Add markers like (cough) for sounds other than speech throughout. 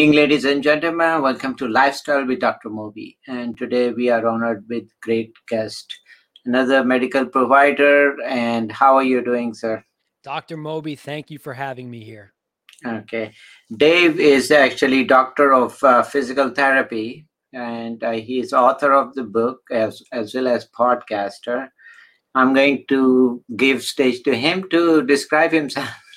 Evening, ladies and gentlemen. Welcome to Lifestyle with Dr. Moby. And today we are honored with great guest, another medical provider. And how are you doing, sir? Dr. Moby, thank you for having me here. Okay. Dave is actually doctor of uh, physical therapy, and uh, he is author of the book as as well as podcaster. I'm going to give stage to him to describe himself. (laughs)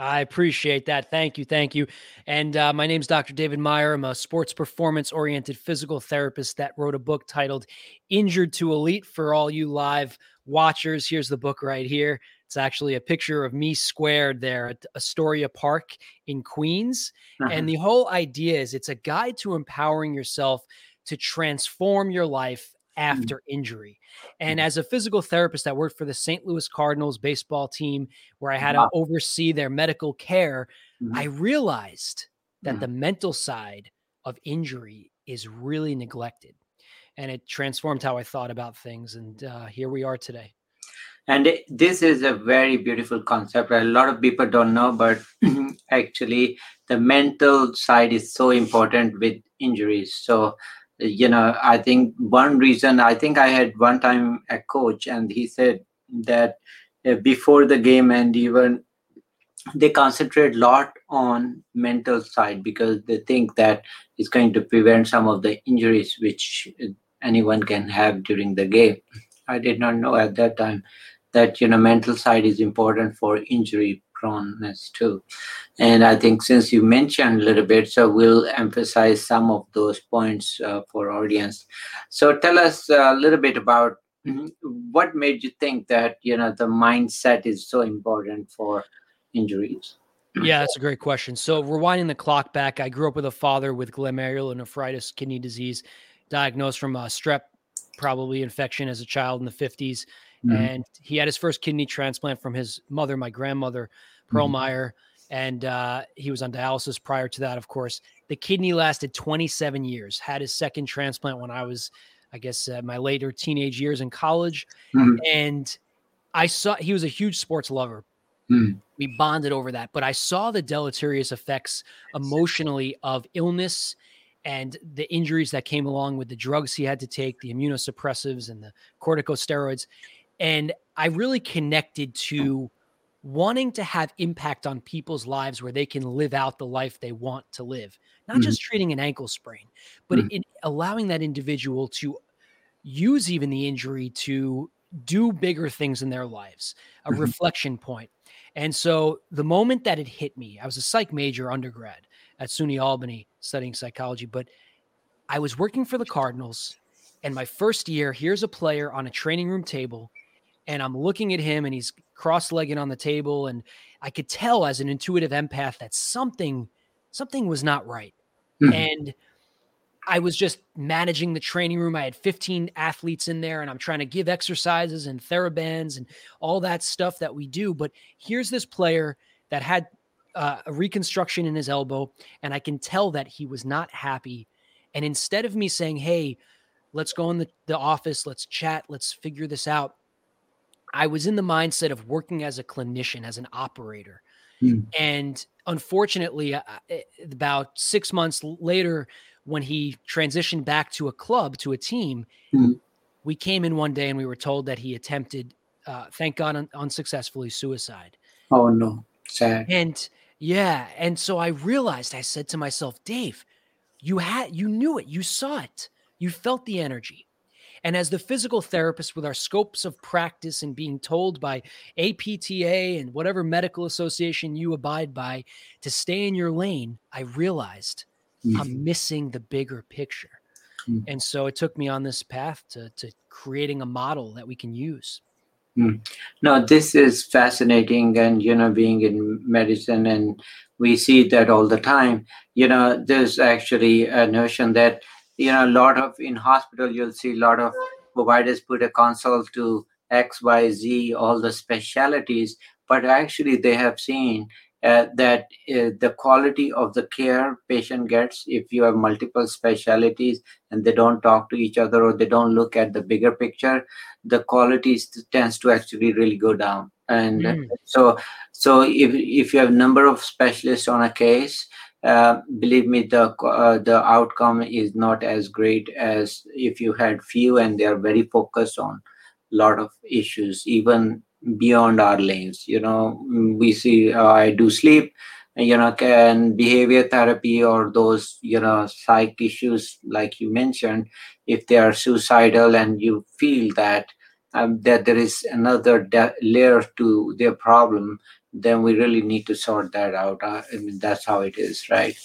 I appreciate that. Thank you. Thank you. And uh, my name is Dr. David Meyer. I'm a sports performance oriented physical therapist that wrote a book titled Injured to Elite for all you live watchers. Here's the book right here. It's actually a picture of me squared there at Astoria Park in Queens. Uh-huh. And the whole idea is it's a guide to empowering yourself to transform your life. After injury. And mm-hmm. as a physical therapist that worked for the St. Louis Cardinals baseball team, where I had wow. to oversee their medical care, mm-hmm. I realized that mm-hmm. the mental side of injury is really neglected. And it transformed how I thought about things. And uh, here we are today. And it, this is a very beautiful concept. A lot of people don't know, but (clears throat) (clears throat) actually, the mental side is so important with injuries. So, you know i think one reason i think i had one time a coach and he said that uh, before the game and even they concentrate a lot on mental side because they think that it's going to prevent some of the injuries which anyone can have during the game. I did not know at that time that you know mental side is important for injury proneness too. And I think since you mentioned a little bit, so we'll emphasize some of those points uh, for audience. So tell us a little bit about mm-hmm, what made you think that you know the mindset is so important for injuries. (clears throat) Yeah, that's a great question. So rewinding the clock back, I grew up with a father with glomerulonephritis kidney disease, diagnosed from a strep probably infection as a child in the 50s. Mm-hmm. And he had his first kidney transplant from his mother, my grandmother, Perlmeyer. Mm-hmm. And uh, he was on dialysis prior to that, of course. The kidney lasted 27 years, had his second transplant when I was, I guess, uh, my later teenage years in college. Mm-hmm. And I saw he was a huge sports lover. Mm. We bonded over that, but I saw the deleterious effects emotionally of illness and the injuries that came along with the drugs he had to take, the immunosuppressives and the corticosteroids. And I really connected to wanting to have impact on people's lives where they can live out the life they want to live, not mm-hmm. just treating an ankle sprain, but mm-hmm. in allowing that individual to use even the injury to do bigger things in their lives, a mm-hmm. reflection point. And so the moment that it hit me, I was a psych major undergrad at SUNY Albany studying psychology, but I was working for the Cardinals. And my first year, here's a player on a training room table and I'm looking at him and he's cross-legged on the table and I could tell as an intuitive empath that something something was not right. Mm-hmm. And I was just managing the training room. I had 15 athletes in there and I'm trying to give exercises and therabands and all that stuff that we do, but here's this player that had uh, a reconstruction in his elbow and I can tell that he was not happy and instead of me saying, "Hey, let's go in the, the office, let's chat, let's figure this out." I was in the mindset of working as a clinician, as an operator. Mm. And unfortunately, uh, eh, about six months later, when he transitioned back to a club, to a team, mm. we came in one day and we were told that he attempted, uh, thank God, un- unsuccessfully suicide. Oh, no. Sad. And yeah. And so I realized, I said to myself, Dave, you had, you knew it, you saw it, you felt the energy. And as the physical therapist, with our scopes of practice and being told by APTA and whatever medical association you abide by to stay in your lane, I realized mm-hmm. I'm missing the bigger picture. Mm-hmm. And so it took me on this path to, to creating a model that we can use. Mm. No, this is fascinating. And, you know, being in medicine, and we see that all the time, you know, there's actually a notion that you know a lot of in hospital you'll see a lot of providers put a consult to x y z all the specialities but actually they have seen uh, that uh, the quality of the care patient gets if you have multiple specialities and they don't talk to each other or they don't look at the bigger picture the quality tends to actually really go down and mm. so so if if you have number of specialists on a case uh, believe me, the uh, the outcome is not as great as if you had few and they are very focused on a lot of issues, even beyond our lanes. You know, we see uh, I do sleep, you know, can behavior therapy or those you know psych issues like you mentioned, if they are suicidal and you feel that um, that there is another de- layer to their problem then we really need to sort that out. I mean, that's how it is, right?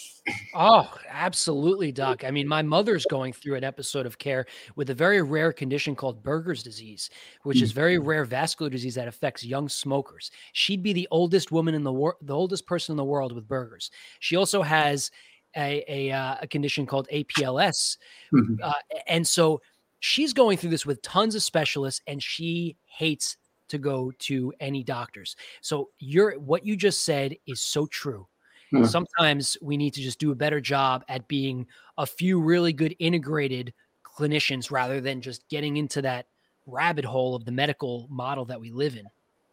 Oh, absolutely, Doc. I mean, my mother's going through an episode of care with a very rare condition called Buerger's disease, which is very mm-hmm. rare vascular disease that affects young smokers. She'd be the oldest woman in the world, the oldest person in the world with Buerger's. She also has a a, uh, a condition called APLS, mm-hmm. uh, and so she's going through this with tons of specialists, and she hates to go to any doctors. So you're what you just said is so true. Hmm. Sometimes we need to just do a better job at being a few really good integrated clinicians rather than just getting into that rabbit hole of the medical model that we live in.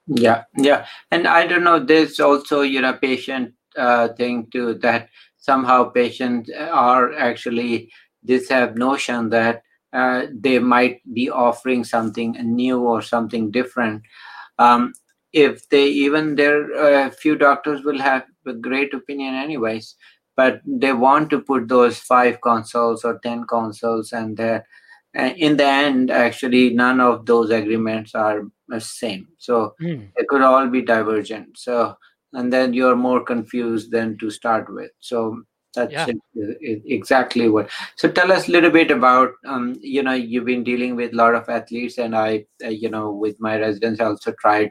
Yeah, yeah, and I don't know. There's also you know patient uh, thing too that somehow patients are actually this have notion that uh, they might be offering something new or something different. Um, if they even their uh, few doctors will have a great opinion anyways, but they want to put those five consoles or ten consoles, and uh, in the end, actually, none of those agreements are the same. So mm. they could all be divergent. So and then you're more confused than to start with. So that's yeah. exactly what. So tell us a little bit about, um, you know, you've been dealing with a lot of athletes, and I, uh, you know, with my residents, I also tried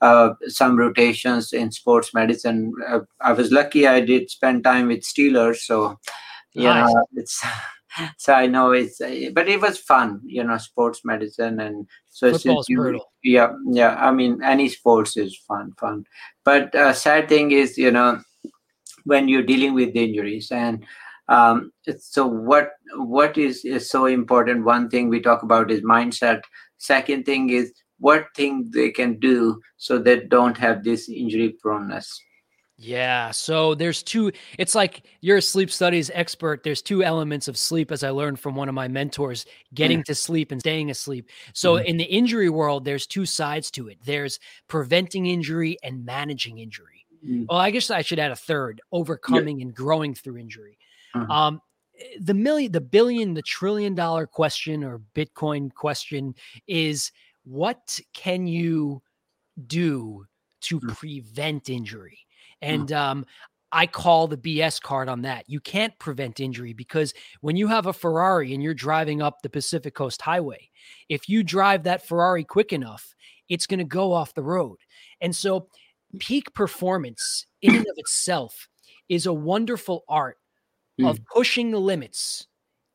uh, some rotations in sports medicine. Uh, I was lucky; I did spend time with Steelers, so you nice. know, it's. (laughs) So I know it's, uh, but it was fun, you know, sports medicine, and so football's you, brutal. Yeah, yeah. I mean, any sports is fun, fun. But uh, sad thing is, you know, when you're dealing with injuries and um, so what what is, is so important one thing we talk about is mindset second thing is what thing they can do so they don't have this injury proneness yeah. So there's two, it's like you're a sleep studies expert. There's two elements of sleep, as I learned from one of my mentors getting mm. to sleep and staying asleep. So mm. in the injury world, there's two sides to it there's preventing injury and managing injury. Mm. Well, I guess I should add a third: overcoming yeah. and growing through injury. Uh-huh. Um, eh, the million, the billion, the trillion dollar question or Bitcoin question is: what can you do to mm. prevent injury? Mm. And um, I call the BS card on that. You can't prevent injury because when you have a Ferrari and you're driving up the Pacific Coast Highway, if you drive that Ferrari quick enough, it's going to go off the road. And so peak performance in and of itself is a wonderful art mm. of pushing the limits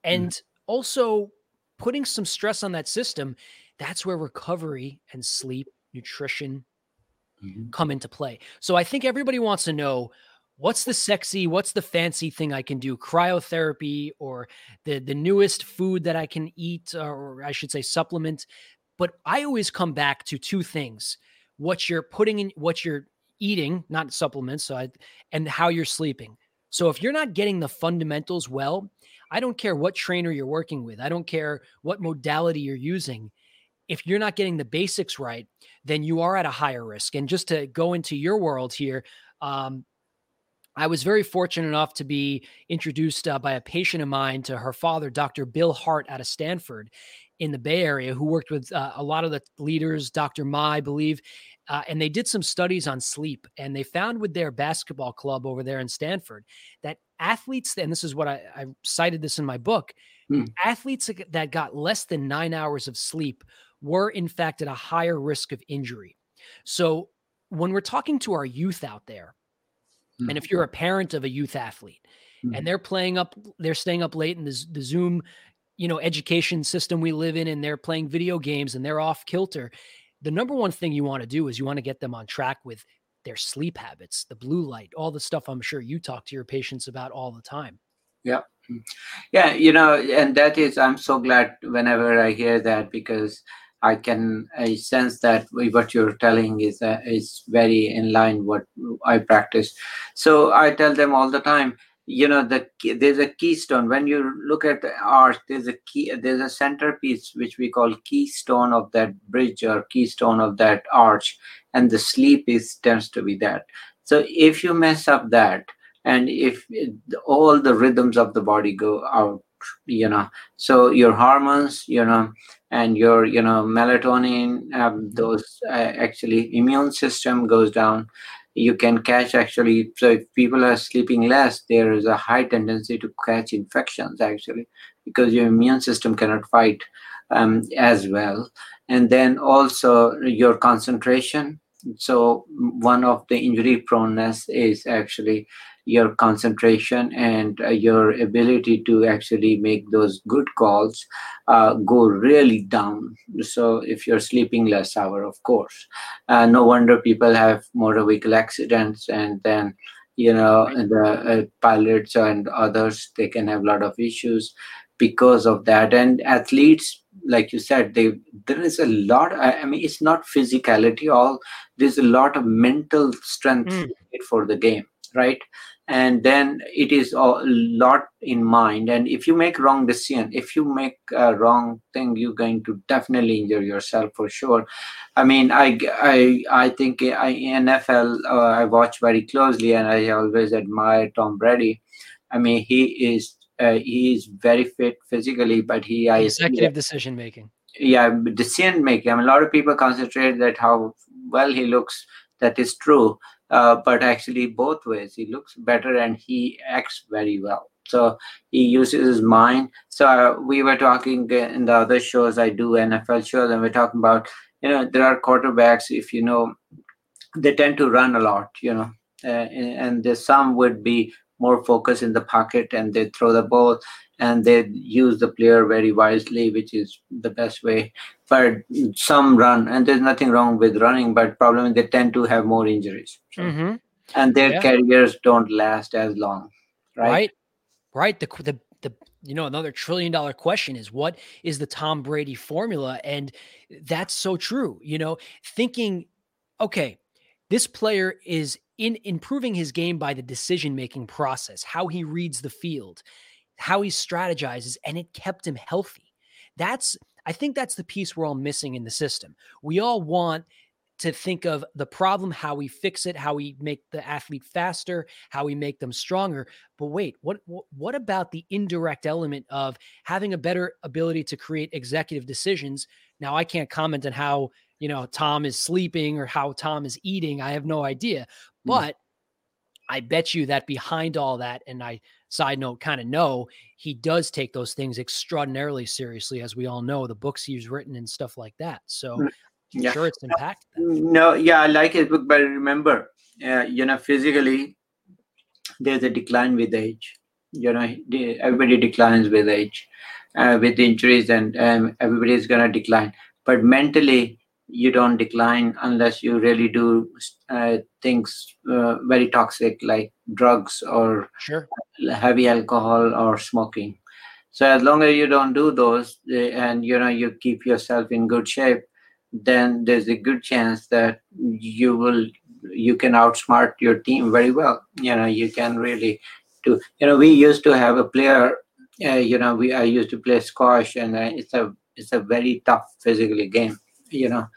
and mm. also putting some stress on that system. That's where recovery and sleep, nutrition mm-hmm. come into play. So I think everybody wants to know what's the sexy, what's the fancy thing I can do, cryotherapy or the the newest food that I can eat or I should say supplement. But I always come back to two things what you're putting in, what you're eating, not supplements, so I, and how you're sleeping. So if you're not getting the fundamentals well, I don't care what trainer you're working with. I don't care what modality you're using. If you're not getting the basics right, then you are at a higher risk. And just to go into your world here, um, I was very fortunate enough to be introduced uh, by a patient of mine to her father, Dr. Bill Hart out of Stanford in the Bay Area, who worked with uh, a lot of the leaders, Dr. Mah, I believe, uh, and they did some studies on sleep. And they found with their basketball club over there in Stanford that athletes, and this is what I, I cited this in my book, hmm. athletes that got less than nine hours of sleep were in fact at a higher risk of injury. So when we're talking to our youth out there, hmm. and if you're a parent of a youth athlete, and hmm. they're playing up, they're staying up late in the, the Zoom you know education system we live in and they're playing video games and they're off kilter the number one thing you want to do is you want to get them on track with their sleep habits the blue light all the stuff i'm sure you talk to your patients about all the time yeah mm. yeah you know and that is i'm so glad whenever i hear that because i can i sense that what you're telling is uh, is very in line what i practice. So i tell them all the time you know the there's a keystone. When you look at the arch there's a key there's a centerpiece which we call keystone of that bridge or keystone of that arch and the sleep is tends to be that. So if you mess up that and if all the rhythms of the body go out you know so your hormones you know and your you know melatonin um, those uh, actually immune system goes down. You can catch actually so if people are sleeping less there is a high tendency to catch infections actually because your immune system cannot fight um, as well. And then also your concentration. So one of the injury proneness is actually your concentration and uh, your ability to actually make those good calls uh, go really down. So if you're sleeping less hour, of course, uh, no wonder people have motor vehicle accidents and then you know the uh, pilots and others they can have a lot of issues because of that. And athletes like you said they there is a lot i mean it's not physicality all. There's a lot of mental strength mm. for the game right and then it is a lot in mind. And if you make wrong decision if you make a wrong thing you're going to definitely injure yourself for sure. I mean i i i think I, nfl uh, i watch very closely and i always admire tom brady. I mean he is uh, he is very fit physically but he is executive decision making. Yeah decision making. I mean a lot of people concentrate that how well he looks that is true uh, but actually both ways he looks better and he acts very well. So he uses his mind. So uh, we were talking in the other shows i do nfl shows and we're talking about you know there are quarterbacks if you know they tend to run a lot you know uh, and there's some would be more focus in the pocket and they throw the ball and they use the player very wisely, which is the best way. But some run, and there's nothing wrong with running, but problem is they tend to have more injuries, so, mm-hmm. and their yeah. careers don't last as long. Right, right, right. The the the you know another trillion dollar question is what is the Tom Brady formula, and that's so true. You know, thinking, okay, this player is in improving his game by the decision making process, how he reads the field how he strategizes, and it kept him healthy. That's, I think that's the piece we're all missing in the system. We all want to think of the problem, how we fix it, how we make the athlete faster, how we make them stronger. But wait, what what about the indirect element of having a better ability to create executive decisions? Now, I can't comment on how you know Tom is sleeping or how Tom is eating. I have no idea. But I bet you that behind all that, and I side note kind of know he does take those things extraordinarily seriously, as we all know, the books he's written and stuff like that. So mm, yeah. sure it's impacted. No, yeah, I like his book, but remember, uh, you know, physically, there's a decline with age. You know, everybody declines with age, uh, with injuries, and um, everybody is going to decline. But mentally, you don't decline unless you really do uh, things uh, very toxic like drugs or sure. heavy alcohol or smoking. So as long as you don't do those eh, and you know you keep yourself in good shape then there's a good chance that you will you can outsmart your team very well. You know you can really do you know we used to have a player uh, you know we i used to play squash and uh, it's a it's a very tough physically game you know.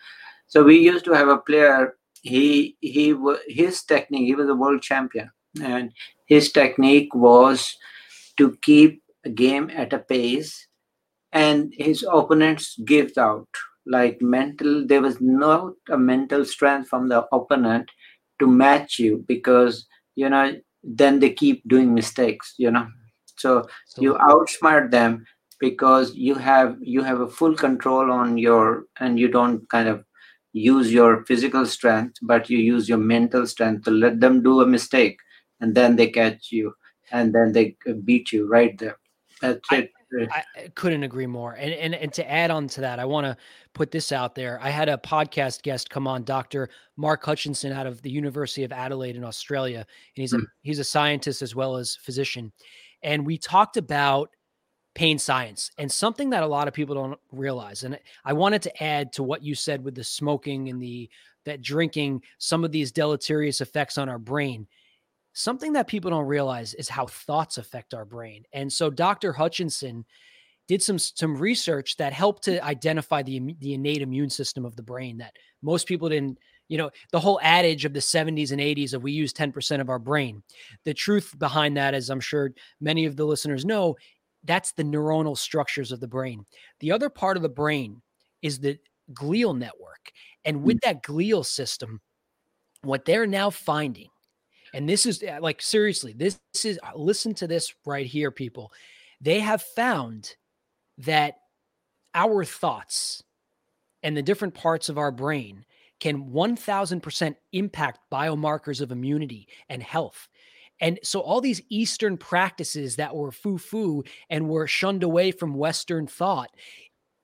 So we used to have a player he he his technique he was a world champion. And his technique was to keep a game at a pace and his opponents gives out. Like mental there was not a mental strength from the opponent to match you because you know then they keep doing mistakes you know. So, so you outsmart them because you have you have a full control on your and you don't kind of use your physical strength but you use your mental strength to let them do a mistake and then they catch you and then they beat you right there. That's I, it. I, couldn't agree more. And, and and to add on to that i want to put this out there. I had a podcast guest come on dr mark hutchinson out of the university of adelaide in australia and he's a mm. he's a scientist as well as physician. And we talked about pain science and something that a lot of people don't realize and i wanted to add to what you said with the smoking and the that drinking some of these deleterious effects on our brain something that people don't realize is how thoughts affect our brain. And so Dr. Hutchinson did some some research that helped to identify the the innate immune system of the brain that most people didn't you know the whole adage of the 70s and 80s of we use 10% of our brain the truth behind that as i'm sure many of the listeners know that's the neuronal structures of the brain the other part of the brain is the glial network and with mm. that glial system what they're now finding and this is uh, like seriously this is uh, listen to this right here people they have found that our thoughts and the different parts of our brain can 1000% impact biomarkers of immunity and health. And so all these Eastern practices that were foo foo and were shunned away from Western thought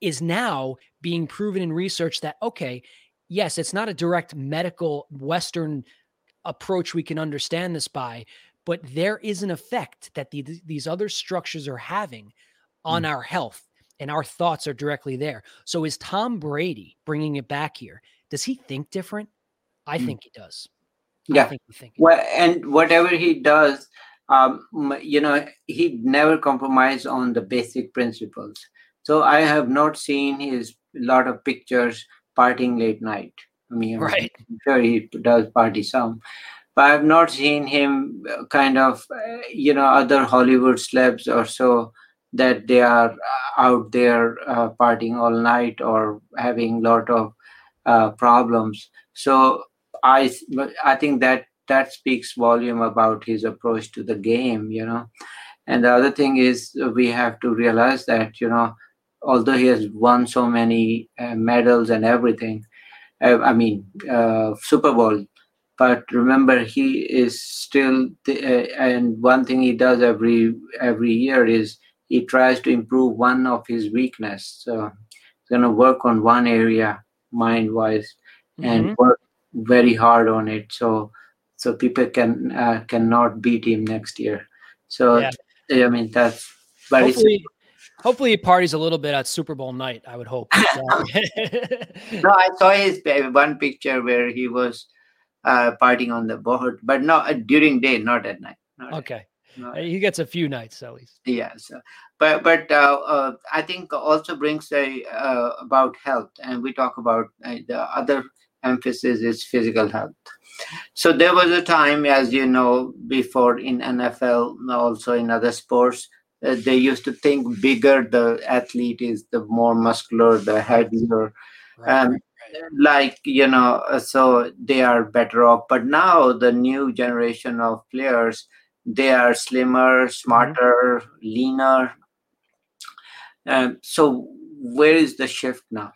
is now being proven in research that, okay, yes, it's not a direct medical Western approach we can understand this by, but there is an effect that the, these other structures are having on mm. our health and our thoughts are directly there. So is Tom Brady bringing it back here? Does he think different? I mm. think he does. Yeah. Well, and whatever he does, um, you know, he never compromised on the basic principles. So I have not seen his lot of pictures partying late night. I mean, right. I'm sure he does party some, but I've not seen him uh, kind of, uh, you know, other Hollywood celebs or so that they are uh, out there uh, partying all night or having a lot of uh, problems. So I I think that that speaks volume about his approach to the game, you know. And the other thing is we have to realize that you know, although he has won so many uh, medals and everything, uh, I mean uh, Super Bowl, but remember he is still the, and one thing he does every every year is he tries to improve one of his weakness. So he's going to work on one area mind wise mm-hmm. and work very hard on it. So so people can uh, cannot beat him next year. So yeah. I mean that's but hopefully, hopefully he parties a little bit at Super Bowl night. I would hope. (laughs) (laughs) no, I saw his one picture where he was uh, partying on the board, but not during day, not at night. Not okay. Uh, he gets a few nights at least. Yes, but but uh, uh, I think also brings a uh, about health, and we talk about uh, the other emphasis is physical health. So there was a time, as you know, before in NFL, also in other sports, uh, they used to think bigger the athlete is, the more muscular, the heavier. Right, um, like you know so they are better off but now the new generation of players they are slimmer, smarter, mm-hmm. leaner. Um, so where is the shift now?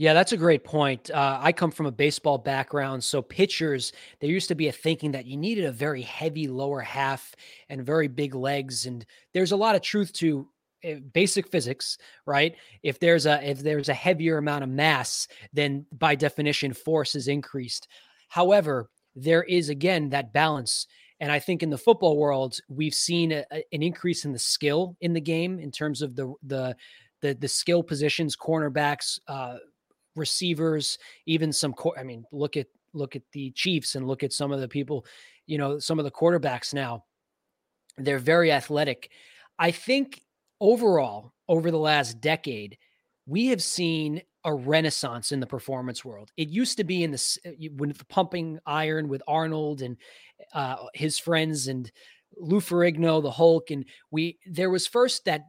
Yeah, that's a great point. Uh, I come from a baseball background. So, pitchers, there used to be a thinking that you needed a very heavy lower half and very big legs. And there's a lot of truth to eh, basic physics right if there's a if there's a heavier amount of mass then by definition force is increased however there is again that balance and I think in the football world, we've seen a, an increase in the skill in the game in terms of the the the, the skill positions, cornerbacks, uh, receivers, even some. I mean, look at look at the Chiefs and look at some of the people, you know, some of the quarterbacks now. They're very athletic. I think overall, over the last decade, we have seen a renaissance in the performance world. It used to be in the when the pumping iron with Arnold and uh, his friends and Lou Ferrigno, the Hulk, and we there was first that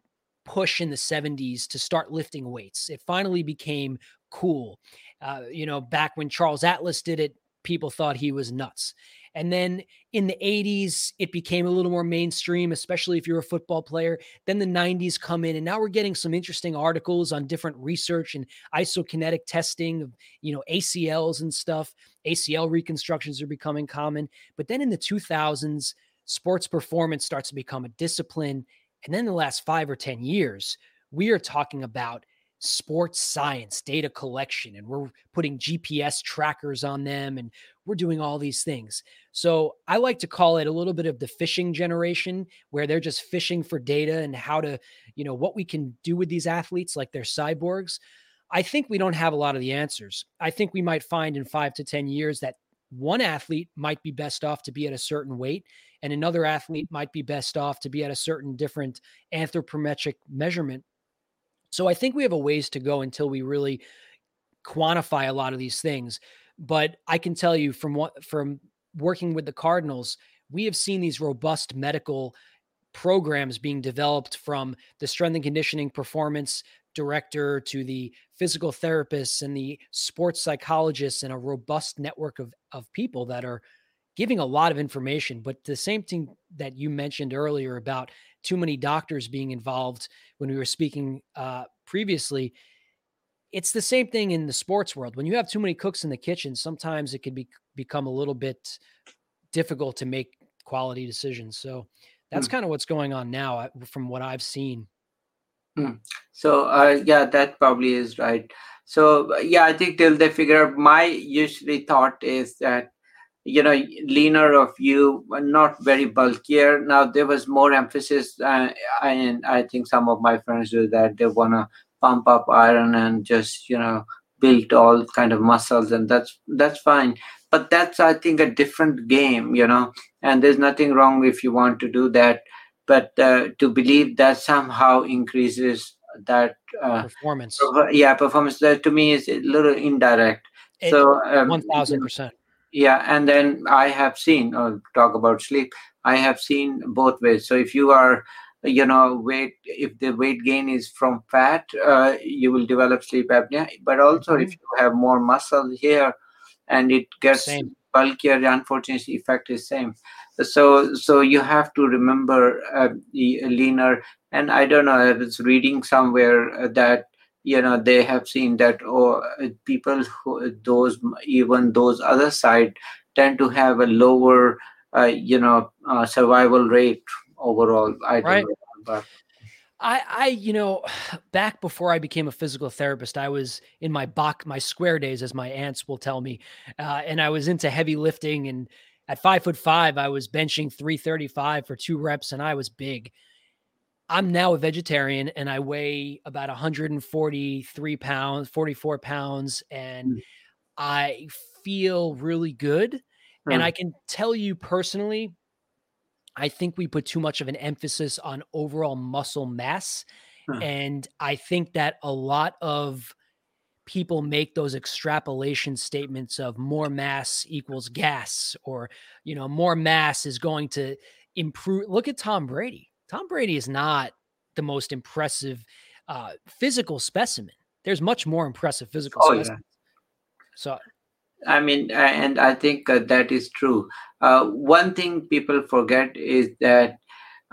push in the 70s to start lifting weights. It finally became cool. Uh, you know, back when Charles Atlas did it, people thought he was nuts. And then in the 80s, it became a little more mainstream, especially if you're a football player. Then the 90s come in, and now we're getting some interesting articles on different research and isokinetic testing of, you know, ACLs and stuff. ACL reconstructions are becoming common. But then in the 2000s, sports performance starts to become a discipline. And then the last five or 10 years, we are talking about sports science data collection and we're putting GPS trackers on them and we're doing all these things. So I like to call it a little bit of the fishing generation where they're just fishing for data and how to, you know, what we can do with these athletes like they're cyborgs. I think we don't have a lot of the answers. I think we might find in 5 to 10 years that one athlete might be best off to be at a certain weight and another athlete might be best off to be at a certain different anthropometric measurement so i think we have a ways to go until we really quantify a lot of these things but i can tell you from what from working with the cardinals we have seen these robust medical programs being developed from the strength and conditioning performance director to the physical therapists and the sports psychologists and a robust network of, of people that are giving a lot of information. But the same thing that you mentioned earlier about too many doctors being involved when we were speaking uh, previously, it's the same thing in the sports world. When you have too many cooks in the kitchen, sometimes it can be become a little bit difficult to make quality decisions. So that's mm. kind of what's going on now uh, from what I've seen. Hmm. So uh, yeah, that probably is right. So yeah, I think till they figure out. My usually thought is that you know leaner of you, not very bulkier. Now there was more emphasis, uh, and I think some of my friends do that. They wanna pump up iron and just you know build all kind of muscles, and that's that's fine. But that's I think a different game, you know. And there's nothing wrong if you want to do that but uh, to believe that somehow increases that uh, performance yeah performance that to me is a little indirect it, so um, 1000% yeah and then i have seen uh, talk about sleep. I have seen both ways. So if you are you know weight if the weight gain is from fat uh, you will develop sleep apnea. But also mm-hmm. if you have more muscle here and it gets Same. bulkier the unfortunate effect is same. So so you have to remember uh, leaner. And i don't know i was reading somewhere uh, that you know they have seen that oh people who those even those other side tend to have a lower uh, you know uh, survival rate overall i right. don't know but I, I, you know, (sighs) back before I became a physical therapist, I was in my Bach, my square days, as my aunts will tell me, uh, and I was into heavy lifting and at five foot five, I was benching 335 for two reps and I was big. I'm now a vegetarian and I weigh about 143 pounds, 44 pounds, and mm. I feel really good. Mm. And I can tell you personally, I think we put too much of an emphasis on overall muscle mass. Mm. And I think that a lot of people make those extrapolation statements of more mass equals gas or you know more mass is going to improve look at tom brady tom brady is not the most impressive uh, physical specimen there's much more impressive physical oh, specimens yeah. so i mean and i think uh, that is true uh, one thing people forget is that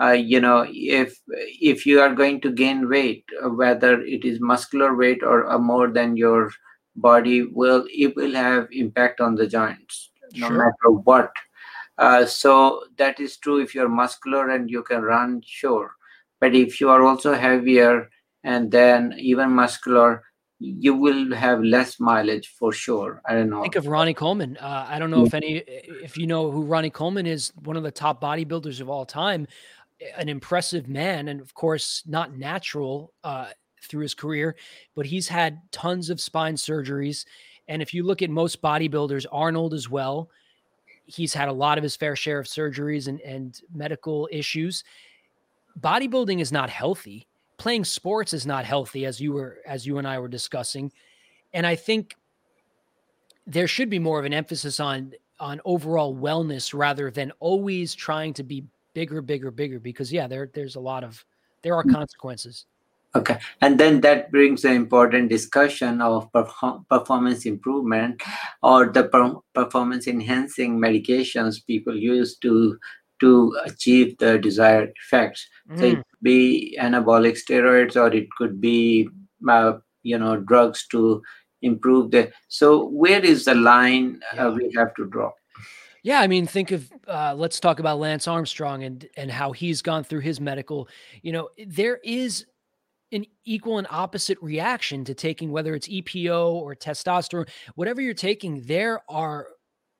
uh, you know if if you are going to gain weight uh, whether it is muscular weight or uh, more than your body will it will have impact on the joints no sure. matter what uh, so that is true if you're muscular and you can run sure but if you are also heavier and then even muscular you will have less mileage for sure. I don't know. Think of Ronnie Coleman. Uh, I don't know if any, if you know who Ronnie Coleman is, one of the top bodybuilders of all time an impressive man, and of course, not natural uh, through his career, but he's had tons of spine surgeries. And if you look at most bodybuilders, Arnold as well, he's had a lot of his fair share of surgeries and, and medical issues. Bodybuilding is not healthy. Playing sports is not healthy, as you were as you and I were discussing. And I think there should be more of an emphasis on on overall wellness rather than always trying to be bigger, bigger, bigger because yeah, there there's a lot of there are mm. consequences. Okay, and then that brings an important discussion of performance improvement or the per- performance enhancing medications people use to to achieve the desired effects. Mm. So it mm. could be anabolic steroids or it could be uh, you know drugs to improve the. So where is the line uh, yeah. uh, we have to draw? Yeah, I mean, think of uh, let's talk about Lance Armstrong and and how he's gone through his medical. You know, there is an equal and opposite reaction to taking whether it's EPO or testosterone, whatever you're taking. There are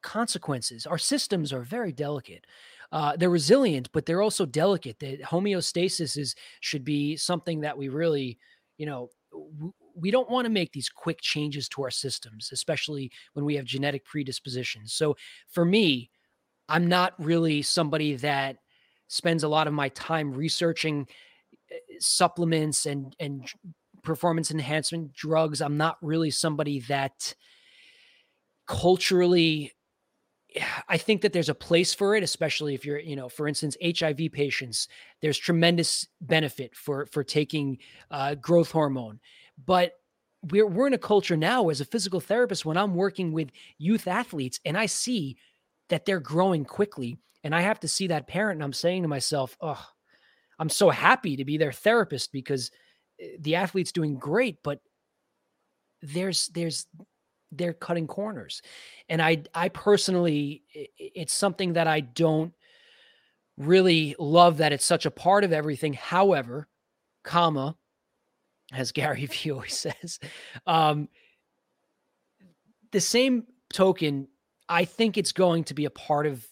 consequences. Our systems are very delicate. Uh, they're resilient, but they're also delicate. That homeostasis is should be something that we really, you know, w- we don't want to make these quick changes to our systems, especially when we have genetic predispositions. So for me, I'm not really somebody that spends a lot of my time researching supplements and and performance enhancement drugs. I'm not really somebody that culturally I think that there's a place for it, especially if you're, you know, for instance, HIV patients. There's tremendous benefit for for taking uh, growth hormone, but we're we're in a culture now as a physical therapist when I'm working with youth athletes and I see that they're growing quickly, and I have to see that parent, and I'm saying to myself, "Oh, I'm so happy to be their therapist because eh, the athlete's doing great, but there's there's they're cutting corners. And I I personally it's something that I don't really love that it's such a part of everything. However, comma as (laughs) Gary Vee always says, um the same token, I think it's going to be a part of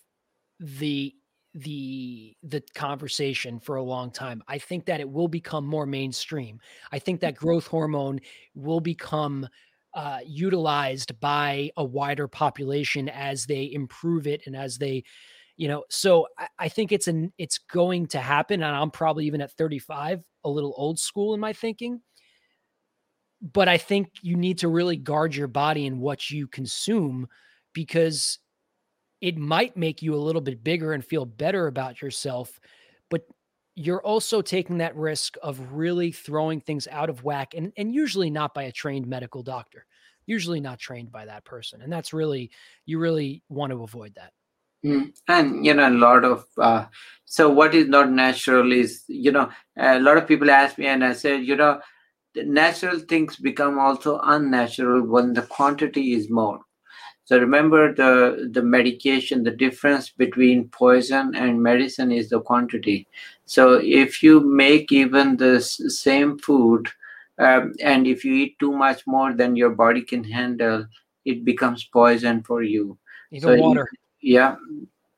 the the the conversation for a long time. I think that it will become more mainstream. I think that growth hormone will become uh, utilized by a wider population as they improve it and as they you know so I, I, think it's an it's going to happen and i'm probably even at 35 a little old school in my thinking but i think you need to really guard your body and what you consume because it might make you a little bit bigger and feel better about yourself but you're also taking that risk of really throwing things out of whack and, and usually not by a trained medical doctor usually not trained by that person and that's really you really want to avoid that mm. and you know a lot of uh, so what is not natural is you know a lot of people ask me and i said you know the natural things become also unnatural when the quantity is more so remember the the medication, the difference between poison and medicine is the quantity. So if you make even the same food, um, and if you eat too much more than your body can handle, it becomes poison for you. Even so water. yeah,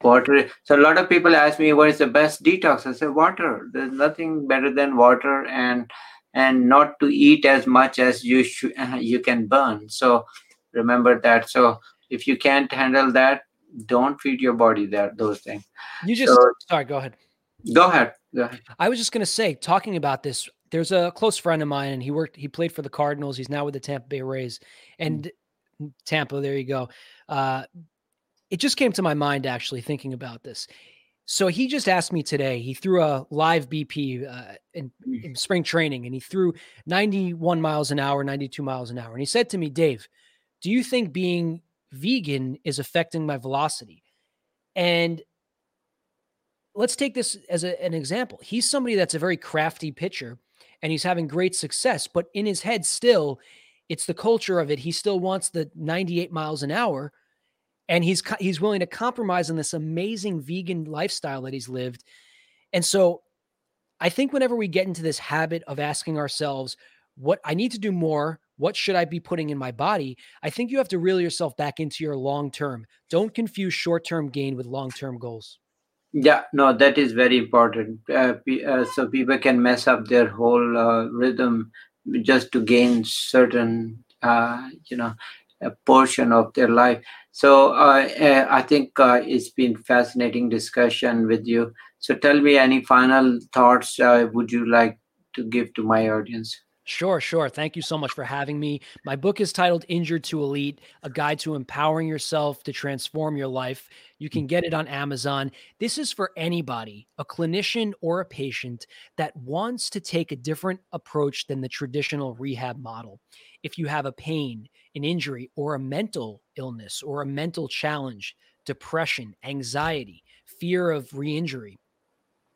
water. So a lot of people ask me, "What is the best detox?" I say, "Water. There's nothing better than water, and and not to eat as much as you should, (laughs) you can burn." So remember that. So if you can't handle that don't feed your body that those things you just so, sorry go ahead go ahead go ahead i was just going to say talking about this there's a close friend of mine and he worked he played for the cardinals he's now with the tampa bay rays and mm. tampa there you go uh, it just came to my mind actually thinking about this so he just asked me today. He threw a live BP uh, in, mm. in, spring training, and he threw 91 miles an hour, 92 miles an hour. And he said to me, "Dave, do you think being vegan is affecting my velocity. And let's take this as a, an example. He's somebody that's a very crafty pitcher and he's having great success, but in his head, still, it's the culture of it. He still wants the 98 miles an hour and he's he's willing to compromise on this amazing vegan lifestyle that he's lived. And so I think whenever we get into this habit of asking ourselves, what I need to do more, what should I be putting in my body? I think you have to reel yourself back into your long term. Don't confuse short term gain with long term goals. Yeah, no, that is very important. Uh, uh, so people can mess up their whole uh, rhythm just to gain certain, uh, you know, a portion of their life. So uh, uh, I think it's been fascinating discussion with you. So tell me, any final thoughts would you like to give to my audience? Sure, sure. Thank you so much for having me. My book is titled Injured to Elite A Guide to Empowering Yourself to Transform Your Life. You can get it on Amazon. This is for anybody, a clinician or a patient that wants to take a different approach than the traditional rehab model. If you have a pain, an injury, or a mental illness or a mental challenge, depression, anxiety, fear of re injury,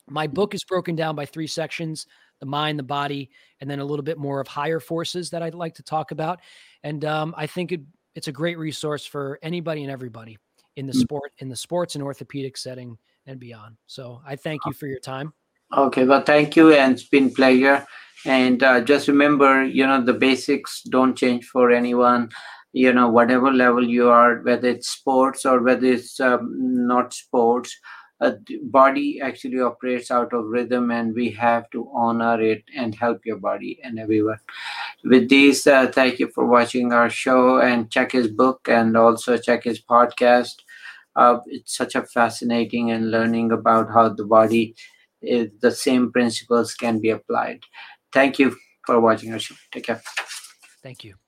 my book is broken down by three sections the mind, the body, and then a little bit more of higher forces that I'd like to talk about. And um, I think it, it's a great resource for anybody and everybody in the mm. sport, in the sports and orthopedic setting and beyond. So I thank you for your time. Okay, well, thank you, and it's been pleasure. And uh, just remember, you know, the basics don't change for anyone. You know, whatever level you are, whether it's sports or whether it's um, not sports a body actually operates out of rhythm and we have to honor it and help your body and everyone with these, uh, thank you for watching our show and check his book and also check his podcast. Uh, it's such a fascinating and learning about how the body is the same principles can be applied. Thank you for watching our show. Take care. Thank you.